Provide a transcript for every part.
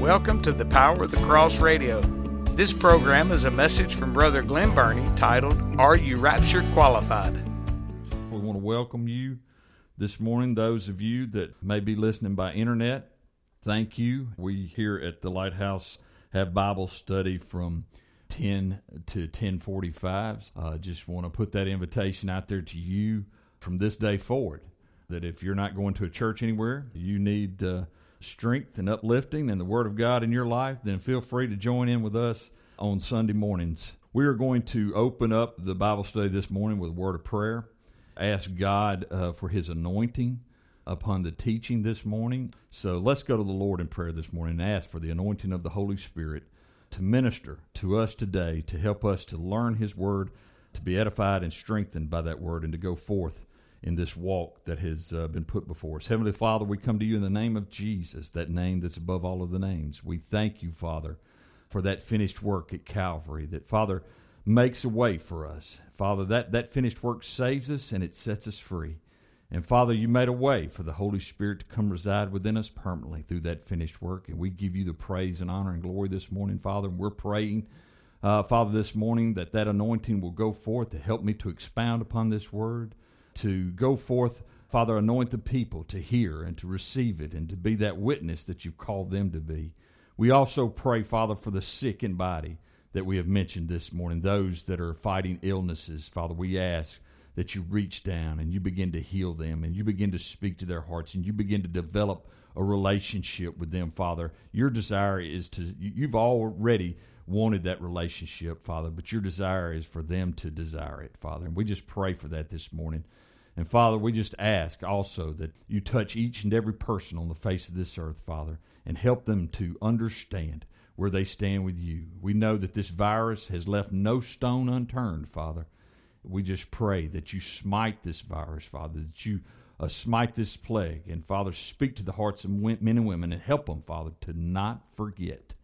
Welcome to the Power of the Cross Radio. This program is a message from Brother Glenn Burney titled, Are You Rapture Qualified? We want to welcome you this morning, those of you that may be listening by internet. Thank you. We here at the Lighthouse have Bible study from 10 to 1045. I uh, just want to put that invitation out there to you from this day forward that if you're not going to a church anywhere, you need uh, strength and uplifting and the Word of God in your life, then feel free to join in with us on Sunday mornings. We are going to open up the Bible study this morning with a word of prayer. Ask God uh, for His anointing upon the teaching this morning. So let's go to the Lord in prayer this morning and ask for the anointing of the Holy Spirit to minister to us today, to help us to learn His Word, to be edified and strengthened by that Word, and to go forth in this walk that has uh, been put before us. Heavenly Father, we come to you in the name of Jesus, that name that's above all of the names. We thank you, Father, for that finished work at Calvary, that, Father, makes a way for us. Father, that, that finished work saves us and it sets us free. And Father, you made a way for the Holy Spirit to come reside within us permanently through that finished work. And we give you the praise and honor and glory this morning, Father. And we're praying, uh, Father, this morning that that anointing will go forth to help me to expound upon this word to go forth, Father, anoint the people to hear and to receive it and to be that witness that you've called them to be. We also pray, Father, for the sick in body that we have mentioned this morning, those that are fighting illnesses. Father, we ask that you reach down and you begin to heal them and you begin to speak to their hearts and you begin to develop a relationship with them, Father. Your desire is to, you've already wanted that relationship, Father, but your desire is for them to desire it, Father. And we just pray for that this morning. And Father, we just ask also that you touch each and every person on the face of this earth, Father, and help them to understand where they stand with you. We know that this virus has left no stone unturned, Father. We just pray that you smite this virus, Father, that you uh, smite this plague. And Father, speak to the hearts of men and women and help them, Father, to not forget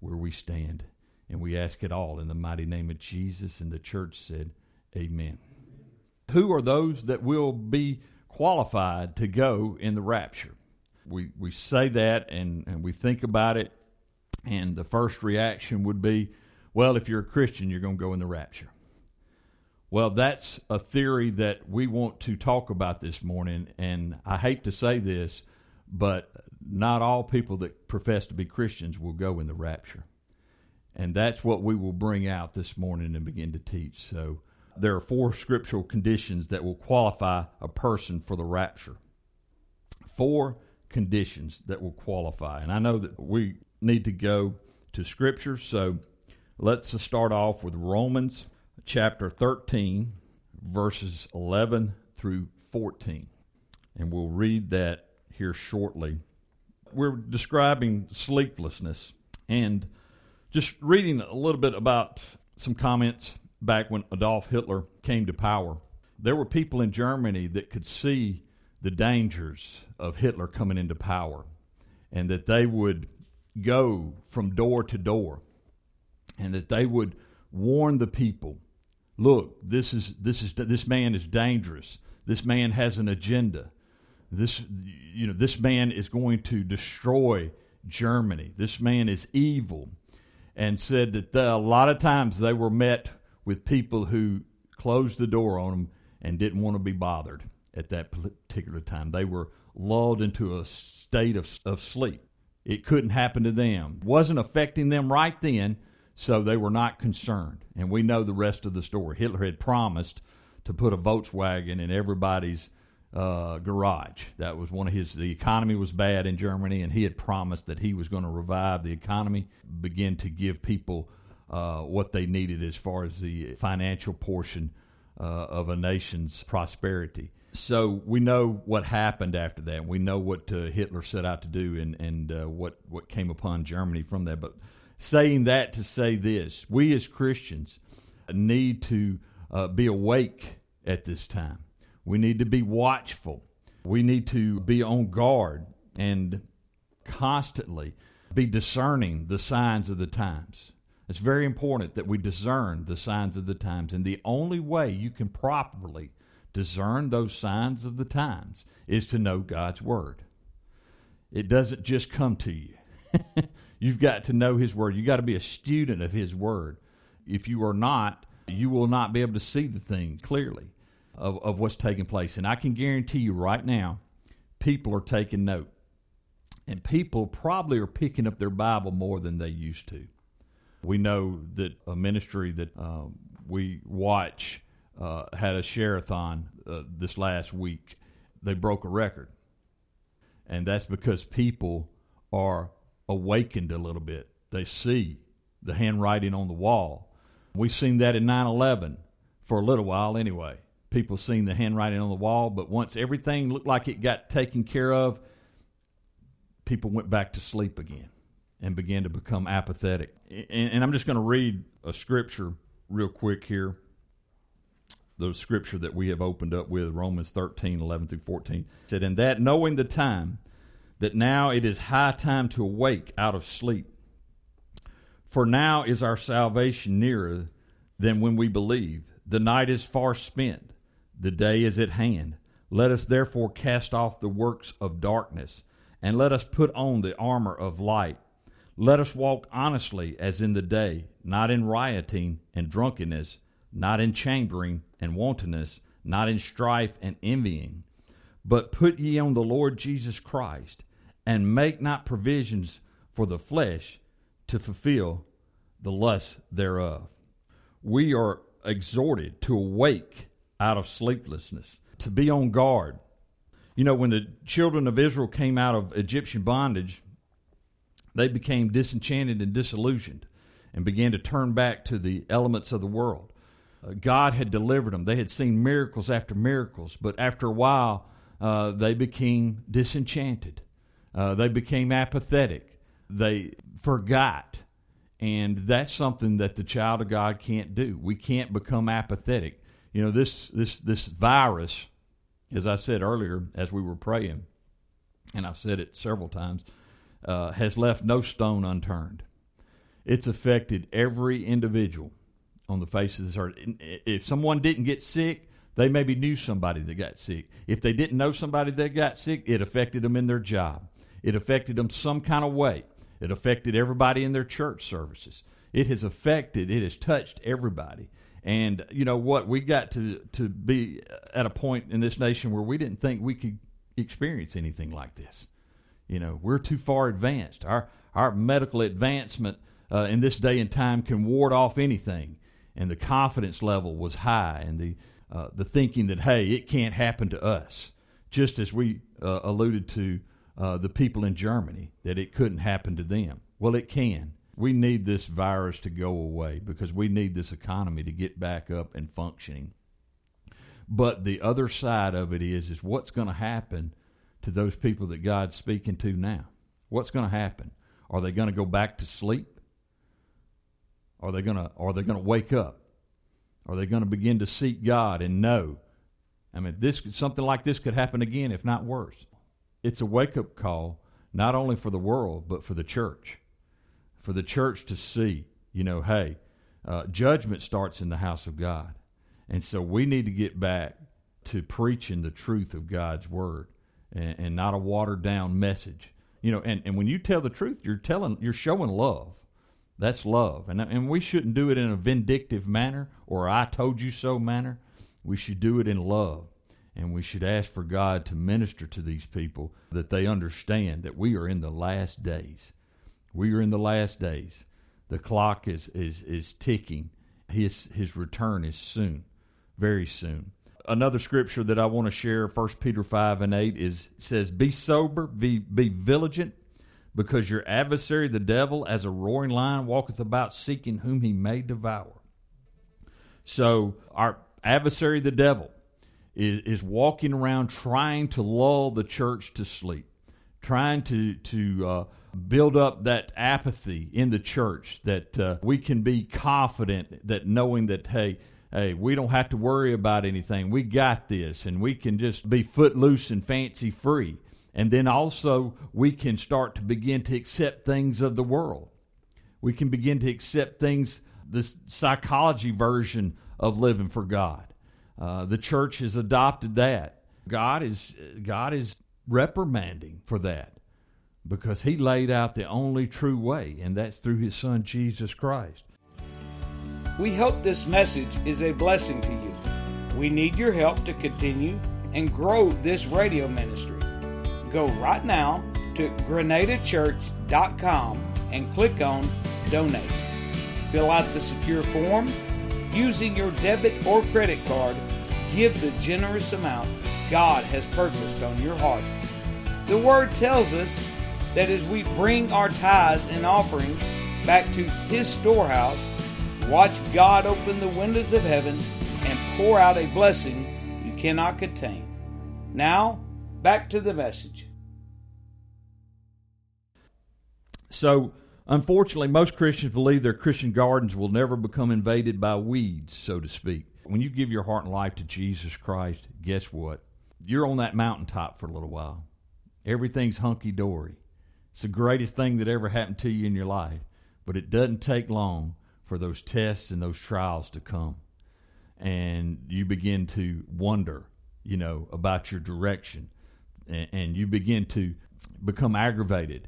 where we stand. And we ask it all in the mighty name of Jesus. And the church said, Amen. Who are those that will be qualified to go in the rapture? We, we say that and, and we think about it, and the first reaction would be, well, if you're a Christian, you're going to go in the rapture. Well, that's a theory that we want to talk about this morning, and I hate to say this, but not all people that profess to be Christians will go in the rapture. And that's what we will bring out this morning and begin to teach. So there are four scriptural conditions that will qualify a person for the rapture. Four conditions that will qualify. And I know that we need to go to scripture, so let's start off with Romans chapter 13, verses 11 through 14. And we'll read that here shortly. We're describing sleeplessness and just reading a little bit about some comments back when Adolf Hitler came to power. There were people in Germany that could see the dangers of Hitler coming into power and that they would go from door to door and that they would warn the people look this is this is this man is dangerous. This man has an agenda. This you know this man is going to destroy Germany. This man is evil and said that the, a lot of times they were met with people who closed the door on them and didn't want to be bothered at that particular time. They were lulled into a state of, of sleep. It couldn't happen to them. wasn't affecting them right then, so they were not concerned. And we know the rest of the story. Hitler had promised to put a Volkswagen in everybody's uh, garage. That was one of his. The economy was bad in Germany, and he had promised that he was going to revive the economy, begin to give people uh, what they needed as far as the financial portion uh, of a nation's prosperity. So we know what happened after that. We know what uh, Hitler set out to do, and and uh, what what came upon Germany from that. But saying that to say this, we as Christians need to uh, be awake at this time we need to be watchful. We need to be on guard and constantly be discerning the signs of the times. It's very important that we discern the signs of the times. And the only way you can properly discern those signs of the times is to know God's Word. It doesn't just come to you. You've got to know His Word. You've got to be a student of His Word. If you are not, you will not be able to see the thing clearly of, of what's taking place. And I can guarantee you right now, people are taking note. And people probably are picking up their Bible more than they used to. We know that a ministry that uh, we watch uh, had a share-a-thon uh, this last week. They broke a record. And that's because people are awakened a little bit. They see the handwriting on the wall. We've seen that in 9 11 for a little while anyway. People seen the handwriting on the wall, but once everything looked like it got taken care of, people went back to sleep again and began to become apathetic. And, and I'm just going to read a scripture real quick here. The scripture that we have opened up with, Romans 13, 11 through 14, said, And that knowing the time, that now it is high time to awake out of sleep. For now is our salvation nearer than when we believe. The night is far spent, the day is at hand. Let us therefore cast off the works of darkness, and let us put on the armor of light. Let us walk honestly as in the day, not in rioting and drunkenness, not in chambering and wantonness, not in strife and envying. But put ye on the Lord Jesus Christ and make not provisions for the flesh to fulfill the lust thereof. We are exhorted to awake out of sleeplessness, to be on guard. You know, when the children of Israel came out of Egyptian bondage, they became disenchanted and disillusioned and began to turn back to the elements of the world. Uh, God had delivered them. They had seen miracles after miracles, but after a while, uh, they became disenchanted. Uh, they became apathetic. They forgot. And that's something that the child of God can't do. We can't become apathetic. You know, this, this, this virus, as I said earlier as we were praying, and I've said it several times, uh, has left no stone unturned. It's affected every individual on the face of this earth. If someone didn't get sick, they maybe knew somebody that got sick. If they didn't know somebody that got sick, it affected them in their job. It affected them some kind of way. It affected everybody in their church services. It has affected, it has touched everybody. And you know what? We got to to be at a point in this nation where we didn't think we could experience anything like this. You know, we're too far advanced. Our our medical advancement uh, in this day and time can ward off anything, and the confidence level was high, and the uh, the thinking that hey, it can't happen to us. Just as we uh, alluded to uh, the people in Germany that it couldn't happen to them. Well, it can. We need this virus to go away because we need this economy to get back up and functioning. But the other side of it is is what's going to happen to those people that God's speaking to now? What's going to happen? Are they going to go back to sleep? Are they going to are they going to wake up? Are they going to begin to seek God and know? I mean, this something like this could happen again, if not worse it's a wake up call, not only for the world, but for the church. For the church to see, you know, hey, uh, judgment starts in the house of God. And so we need to get back to preaching the truth of God's word and, and not a watered down message. You know, and, and when you tell the truth, you're telling, you're showing love. That's love. And, and we shouldn't do it in a vindictive manner or I told you so manner. We should do it in love and we should ask for God to minister to these people that they understand that we are in the last days. We are in the last days. The clock is, is, is ticking. His, his return is soon, very soon. Another scripture that I want to share, 1 Peter 5 and 8, is says, Be sober, be, be vigilant, because your adversary, the devil, as a roaring lion, walketh about seeking whom he may devour. So, our adversary, the devil, is, is walking around trying to lull the church to sleep, trying to to uh, build up that apathy in the church that uh, we can be confident that knowing that hey hey we don't have to worry about anything. We got this and we can just be footloose and fancy free. And then also we can start to begin to accept things of the world. We can begin to accept things the psychology version of living for god. Uh, the church has adopted that. God is God is reprimanding for that because he laid out the only true way, and that's through his son Jesus Christ. We hope this message is a blessing to you. We need your help to continue and grow this radio ministry. Go right now to grenadachurch.com and click on Donate. Fill out the secure form. Using your debit or credit card, give the generous amount God has purposed on your heart. The Word tells us that as we bring our tithes and offerings back to His storehouse, watch God open the windows of heaven and pour out a blessing you cannot contain. Now, back to the message. So, unfortunately, most Christians believe their Christian gardens will never become invaded by weeds, so to speak. When you give your heart and life to Jesus Christ, guess what? You're on that mountaintop for a little while. Everything's hunky dory. It's the greatest thing that ever happened to you in your life. But it doesn't take long for those tests and those trials to come. And you begin to wonder, you know, about your direction. And, you begin to become aggravated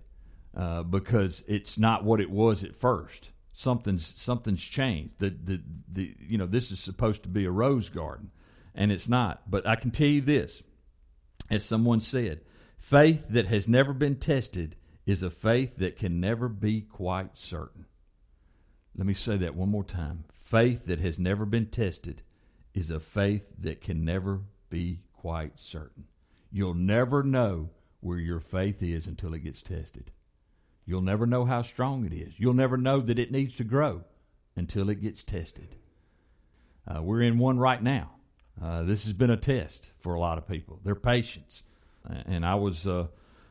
uh, because it's not what it was at first. Something's something's changed. The, the the you know this is supposed to be a rose garden, and it's not. But I can tell you this, as someone said, faith that has never been tested is a faith that can never be quite certain. Let me say that one more time. Faith that has never been tested is a faith that can never be quite certain. You'll never know where your faith is until it gets tested. You'll never know how strong it is. You'll never know that it needs to grow until it gets tested. Uh, we're in one right now. Uh, this has been a test for a lot of people. Their patience. And I was uh,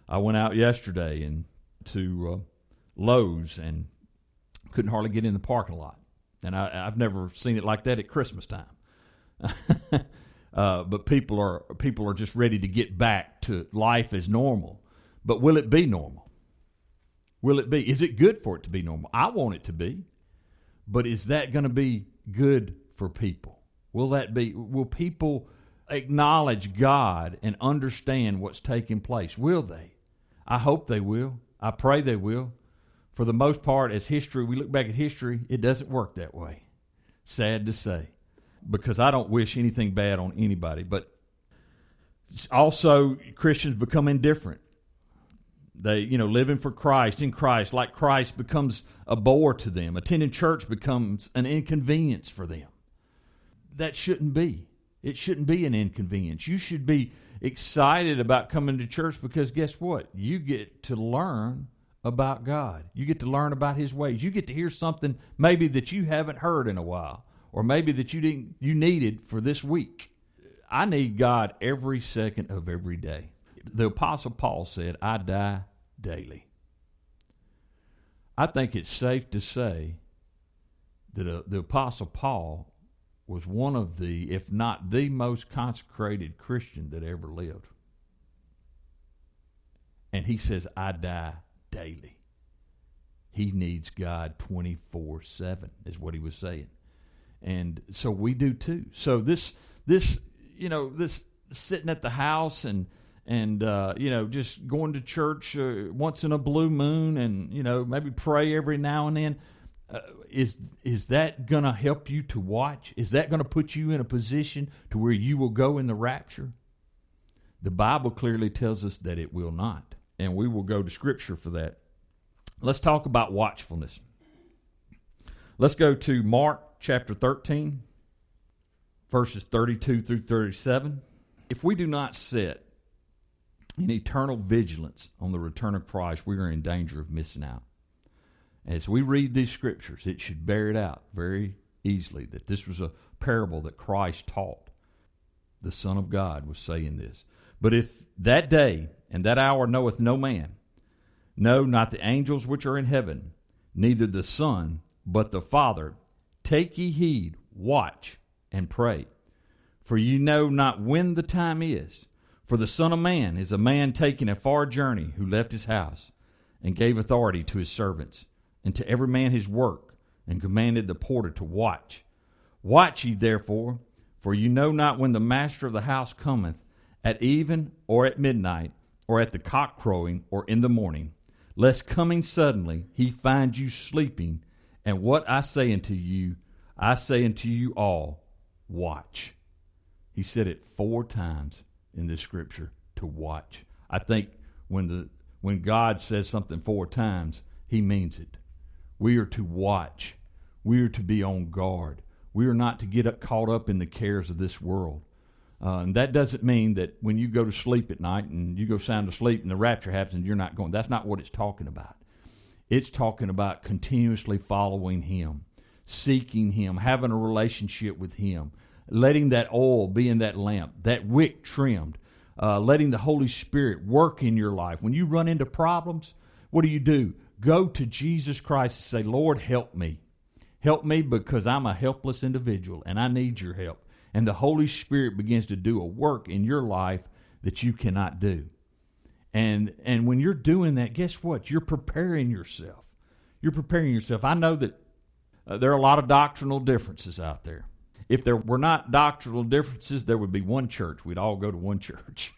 I went out yesterday and to uh, Lowe's and couldn't hardly get in the parking lot. And I, have never seen it like that at Christmas time. uh, but people are people are just ready to get back to life as normal. But will it be normal? Will it be? Is it good for it to be normal? I want it to be. But is that going to be good for people? Will that be? Will people acknowledge God and understand what's taking place? Will they? I hope they will. I pray they will. For the most part, as history, we look back at history, it doesn't work that way. Sad to say, because I don't wish anything bad on anybody. But also, Christians become indifferent. They, you know, living for Christ in Christ, like Christ becomes a bore to them. Attending church becomes an inconvenience for them. That shouldn't be. It shouldn't be an inconvenience. You should be excited about coming to church because guess what? You get to learn about God. You get to learn about his ways. You get to hear something maybe that you haven't heard in a while or maybe that you didn't you needed for this week. I need God every second of every day. The apostle Paul said, "I die daily." I think it's safe to say that uh, the apostle Paul was one of the, if not the most consecrated Christian that ever lived. And he says, I die daily. He needs God 24 7, is what he was saying. And so we do too. So this, this, you know, this sitting at the house and, and uh, you know, just going to church uh, once in a blue moon, and you know, maybe pray every now and then. Uh, is is that going to help you to watch? Is that going to put you in a position to where you will go in the rapture? The Bible clearly tells us that it will not, and we will go to Scripture for that. Let's talk about watchfulness. Let's go to Mark chapter 13, verses 32 through 37. If we do not set in eternal vigilance on the return of Christ, we are in danger of missing out as we read these scriptures, it should bear it out very easily that this was a parable that Christ taught. The Son of God was saying this. But if that day and that hour knoweth no man, no, not the angels which are in heaven, neither the Son, but the Father, take ye heed, watch, and pray. For ye know not when the time is. For the Son of Man is a man taking a far journey who left his house and gave authority to his servants and to every man his work, and commanded the porter to watch. Watch ye therefore, for you know not when the master of the house cometh, at even or at midnight, or at the cock crowing, or in the morning, lest coming suddenly he find you sleeping. And what I say unto you, I say unto you all, watch. He said it four times in this scripture to watch. I think when the when God says something four times, he means it. We are to watch. We are to be on guard. We are not to get up, caught up in the cares of this world. Uh, and that doesn't mean that when you go to sleep at night and you go sound asleep and the rapture happens you're not going. That's not what it's talking about. It's talking about continuously following Him, seeking Him, having a relationship with Him, letting that oil be in that lamp, that wick trimmed, uh, letting the Holy Spirit work in your life. When you run into problems, what do you do? Go to Jesus Christ and say, Lord, help me. Help me because I'm a helpless individual and I need your help. And the Holy Spirit begins to do a work in your life that you cannot do. And and when you're doing that, guess what? You're preparing yourself. You're preparing yourself. I know that uh, there are a lot of doctrinal differences out there. If there were not doctrinal differences, there would be one church. We'd all go to one church.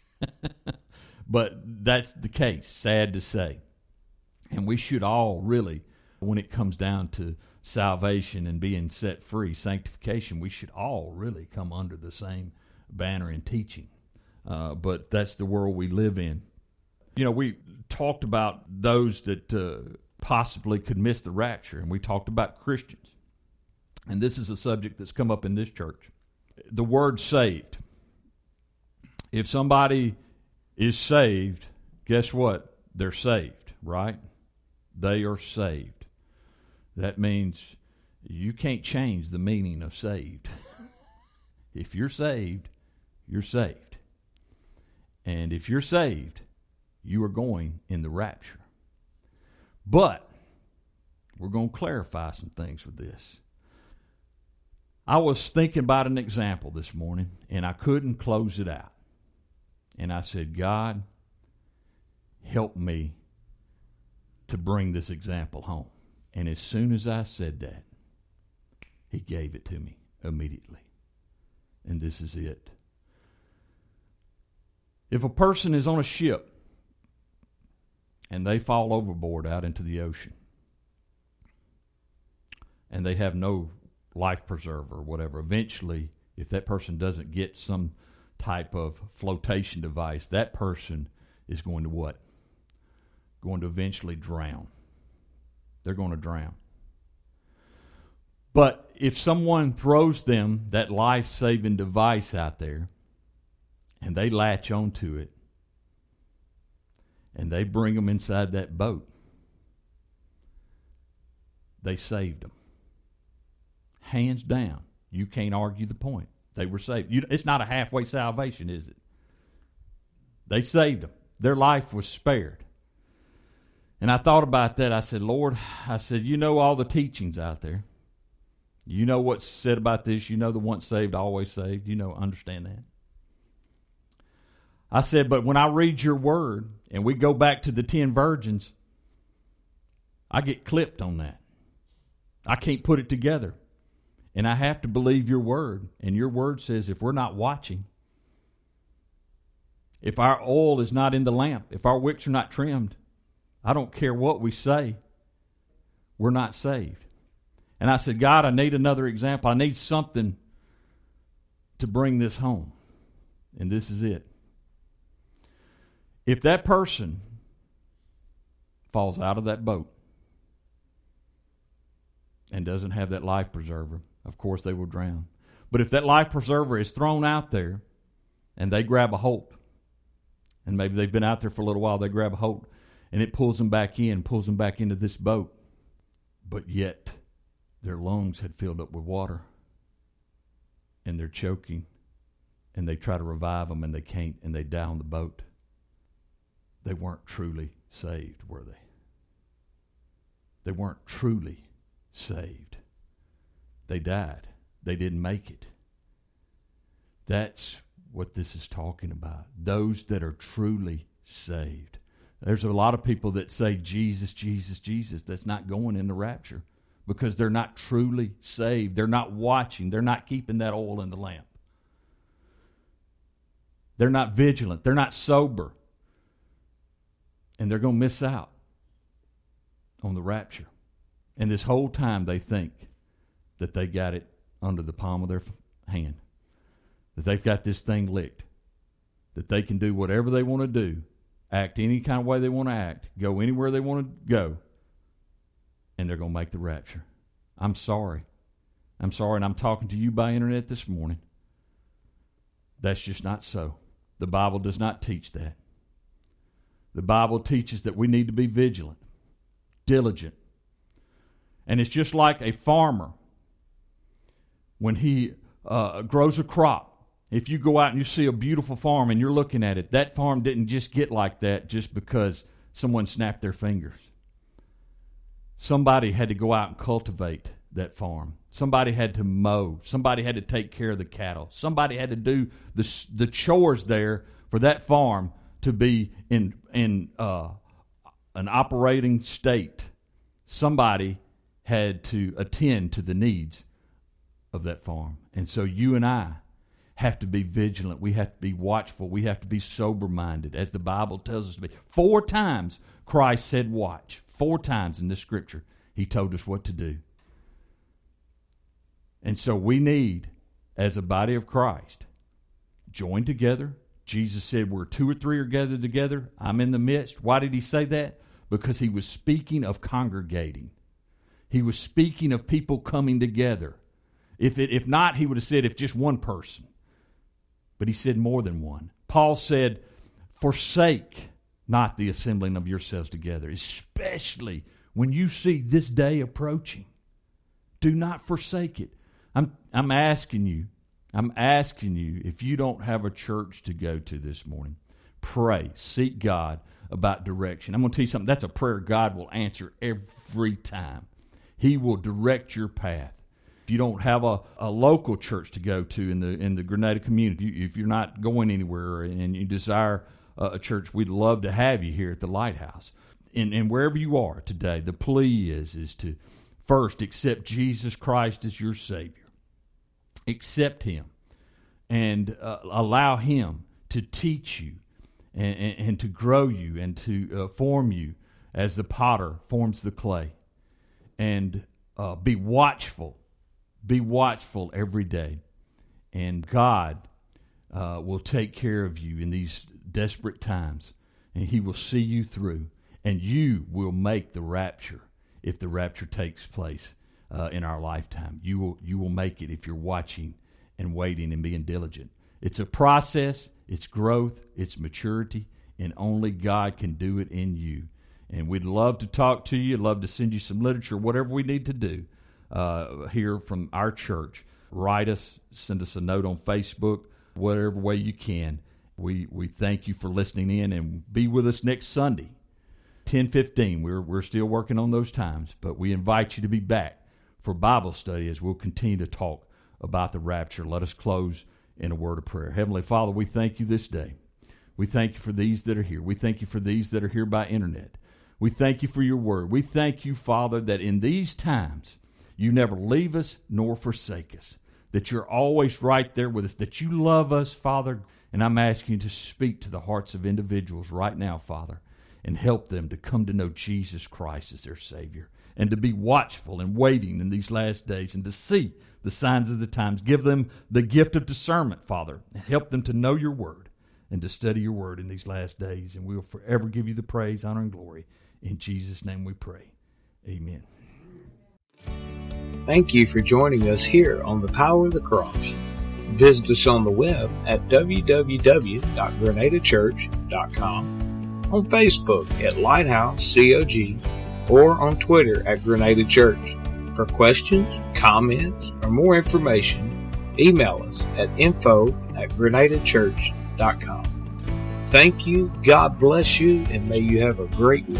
but that's the case, sad to say. And we should all really, when it comes down to salvation and being set free, sanctification, we should all really come under the same banner and teaching. Uh, but that's the world we live in. You know, we talked about those that uh, possibly could miss the rapture, and we talked about Christians. And this is a subject that's come up in this church. The word saved. If somebody is saved, guess what? They're saved, right? They are saved. That means you can't change the meaning of saved. if you're saved, you're saved. And if you're saved, you are going in the rapture. But we're going to clarify some things with this. I was thinking about an example this morning and I couldn't close it out. And I said, God, help me to bring this example home. And as soon as I said that, he gave it to me immediately. And this is it. If a person is on a ship and they fall overboard out into the ocean and they have no life preserver or whatever, eventually, if that person doesn't get some type of flotation device, that person is going to what? Going to eventually drown they're going to drown. But if someone throws them that life saving device out there and they latch onto it and they bring them inside that boat, they saved them. Hands down. You can't argue the point. They were saved. You, it's not a halfway salvation, is it? They saved them. Their life was spared. And I thought about that. I said, Lord, I said, you know all the teachings out there. You know what's said about this. You know the once saved, always saved. You know, understand that. I said, but when I read your word and we go back to the ten virgins, I get clipped on that. I can't put it together. And I have to believe your word. And your word says if we're not watching, if our oil is not in the lamp, if our wicks are not trimmed, I don't care what we say, we're not saved. And I said, God, I need another example. I need something to bring this home. And this is it. If that person falls out of that boat and doesn't have that life preserver, of course they will drown. But if that life preserver is thrown out there and they grab a hold, and maybe they've been out there for a little while, they grab a hold and it pulls them back in, pulls them back into this boat. But yet, their lungs had filled up with water, and they're choking, and they try to revive them, and they can't, and they die on the boat. They weren't truly saved, were they? They weren't truly saved. They died. They didn't make it. That's what this is talking about. Those that are truly saved. There's a lot of people that say Jesus, Jesus, Jesus that's not going in the rapture because they're not truly saved. They're not watching. They're not keeping that oil in the lamp. They're not vigilant. They're not sober. And they're going to miss out. on the rapture. And this whole time they think that they got it under the palm of their hand, that they've got this thing licked, that they can do whatever they want to do, act any kind of way they want to act, go anywhere they want to go, and they're going to make the rapture. I'm sorry. I'm sorry, and I'm talking to you by internet this morning. That's just not so. The Bible does not teach that. The Bible teaches that we need to be vigilant, diligent. And it's just like a farmer when he uh, grows a crop. If you go out and you see a beautiful farm and you're looking at it, that farm didn't just get like that just because someone snapped their fingers. Somebody had to go out and cultivate that farm. Somebody had to mow. Somebody had to take care of the cattle. Somebody had to do the the chores there for that farm to be in in uh, an operating state. Somebody had to attend to the needs of that farm, and so you and I have to be vigilant. We have to be watchful. We have to be sober minded, as the Bible tells us to be. Four times Christ said, "Watch." Four times in the Scripture, He told us what to do. And so we need, as a body of Christ, join together. Jesus said, Where two or three are gathered together, I'm in the midst. Why did he say that? Because he was speaking of congregating. He was speaking of people coming together. If, it, if not, he would have said, if just one person. But he said more than one. Paul said, Forsake not the assembling of yourselves together, especially when you see this day approaching. Do not forsake it. I'm I'm asking you, I'm asking you if you don't have a church to go to this morning, pray, seek God about direction. I'm going to tell you something. That's a prayer God will answer every time. He will direct your path. If you don't have a, a local church to go to in the in the Grenada community, if you're not going anywhere and you desire a church, we'd love to have you here at the Lighthouse. And, and wherever you are today, the plea is is to first accept Jesus Christ as your Savior accept Him and uh, allow Him to teach you and, and, and to grow you and to uh, form you as the potter forms the clay. And uh, be watchful. Be watchful every day. And God uh, will take care of you in these desperate times. And He will see you through. And you will make the rapture if the rapture takes place uh, in our lifetime. You will you will make it if you're watching and waiting and being diligent. It's a process. It's growth. It's maturity, and only God can do it in you. And we'd love to talk to you. Love to send you some literature, whatever we need to do uh, here from our church. Write us, send us a note on Facebook, whatever way you can. We we thank you for listening in, and be with us next Sunday, ten fifteen. We're we're still working on those times, but we invite you to be back for Bible study as we'll continue to talk about the rapture. Let us close in a word of prayer. Heavenly Father, we thank you this day. We thank you for these that are here. We thank you for these that are here by internet. We thank you for your word. We thank you, Father, that in these times you never leave us nor forsake us, that you're always right there with us, that you love us, Father. And I'm asking you to speak to the hearts of individuals right now, Father, and help them to come to know Jesus Christ as their Savior and to be watchful and waiting in these last days and to see the signs of the times. Give them the gift of discernment, Father. Help them to know your word and to study your word in these last days. And we will forever give you the praise, honor, and glory. In Jesus' name we pray. Amen. Thank you for joining us here on The Power of the Cross. Visit us on the web at www.grenadachurch.com, on Facebook at Lighthouse COG, or on Twitter at Grenada Church. For questions, comments, or more information, email us at info at grenadachurch.com. Thank you, God bless you, and may you have a great week.